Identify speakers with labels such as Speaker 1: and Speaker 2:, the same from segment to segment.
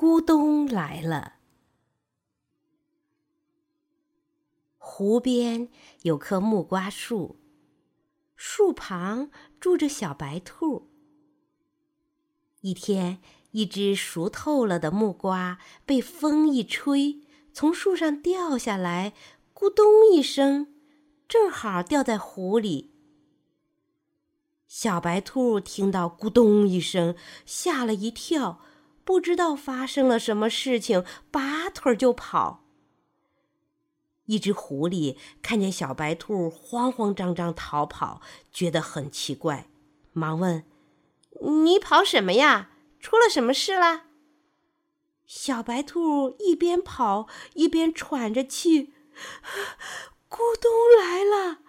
Speaker 1: 咕咚来了。湖边有棵木瓜树，树旁住着小白兔。一天，一只熟透了的木瓜被风一吹，从树上掉下来，咕咚一声，正好掉在湖里。小白兔听到咕咚一声，吓了一跳。不知道发生了什么事情，拔腿就跑。一只狐狸看见小白兔慌慌张张逃跑，觉得很奇怪，忙问：“你跑什么呀？出了什么事啦？”小白兔一边跑一边喘着气：“咕咚来了！”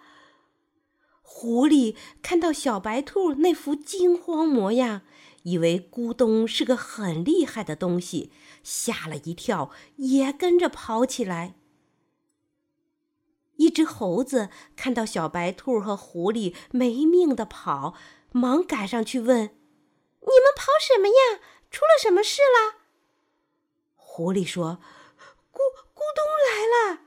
Speaker 1: 狐狸看到小白兔那副惊慌模样。以为咕咚是个很厉害的东西，吓了一跳，也跟着跑起来。一只猴子看到小白兔和狐狸没命的跑，忙赶上去问：“你们跑什么呀？出了什么事啦？”狐狸说：“咕咕咚来了。”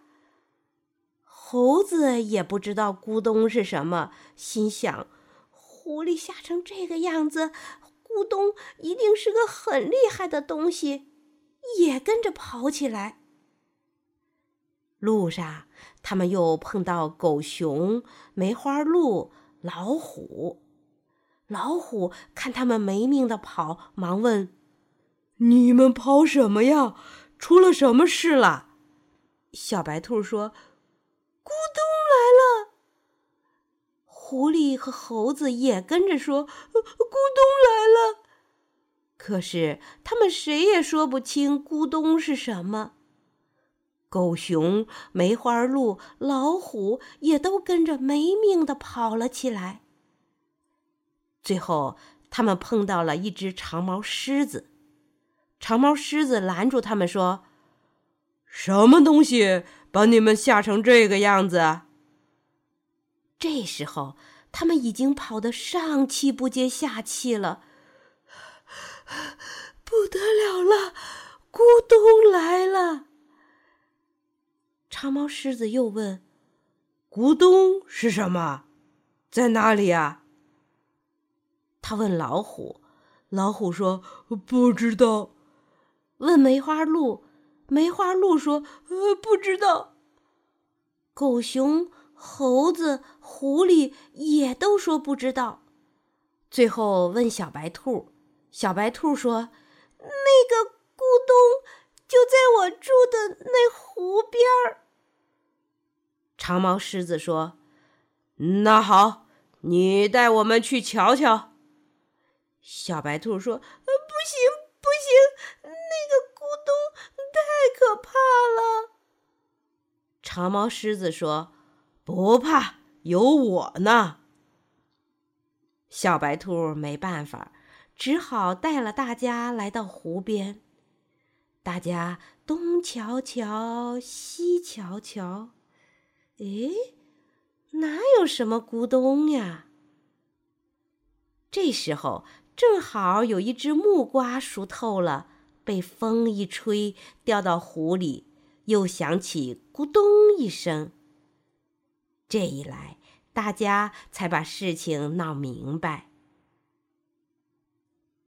Speaker 1: 猴子也不知道咕咚是什么，心想：狐狸吓成这个样子。咕咚，一定是个很厉害的东西，也跟着跑起来。路上，他们又碰到狗熊、梅花鹿、老虎。老虎看他们没命的跑，忙问：“你们跑什么呀？出了什么事了？”小白兔说：“咕咚。”狐狸和猴子也跟着说：“咕咚来了。”可是他们谁也说不清咕咚是什么。狗熊、梅花鹿、老虎也都跟着没命的跑了起来。最后，他们碰到了一只长毛狮子。长毛狮子拦住他们说：“什么东西把你们吓成这个样子？”这时候，他们已经跑得上气不接下气了。不得了了，咕咚来了！长毛狮子又问：“咕咚是什么？在哪里呀？”他问老虎，老虎说：“不知道。”问梅花鹿，梅花鹿说：“呃，不知道。”狗熊。猴子、狐狸也都说不知道，最后问小白兔，小白兔说：“那个咕咚就在我住的那湖边儿。”长毛狮子说：“那好，你带我们去瞧瞧。”小白兔说：“呃不行，不行，那个咕咚太可怕了。”长毛狮子说。不怕，有我呢。小白兔没办法，只好带了大家来到湖边。大家东瞧瞧，西瞧瞧，哎，哪有什么咕咚呀？这时候正好有一只木瓜熟透了，被风一吹，掉到湖里，又响起咕咚一声。这一来，大家才把事情闹明白。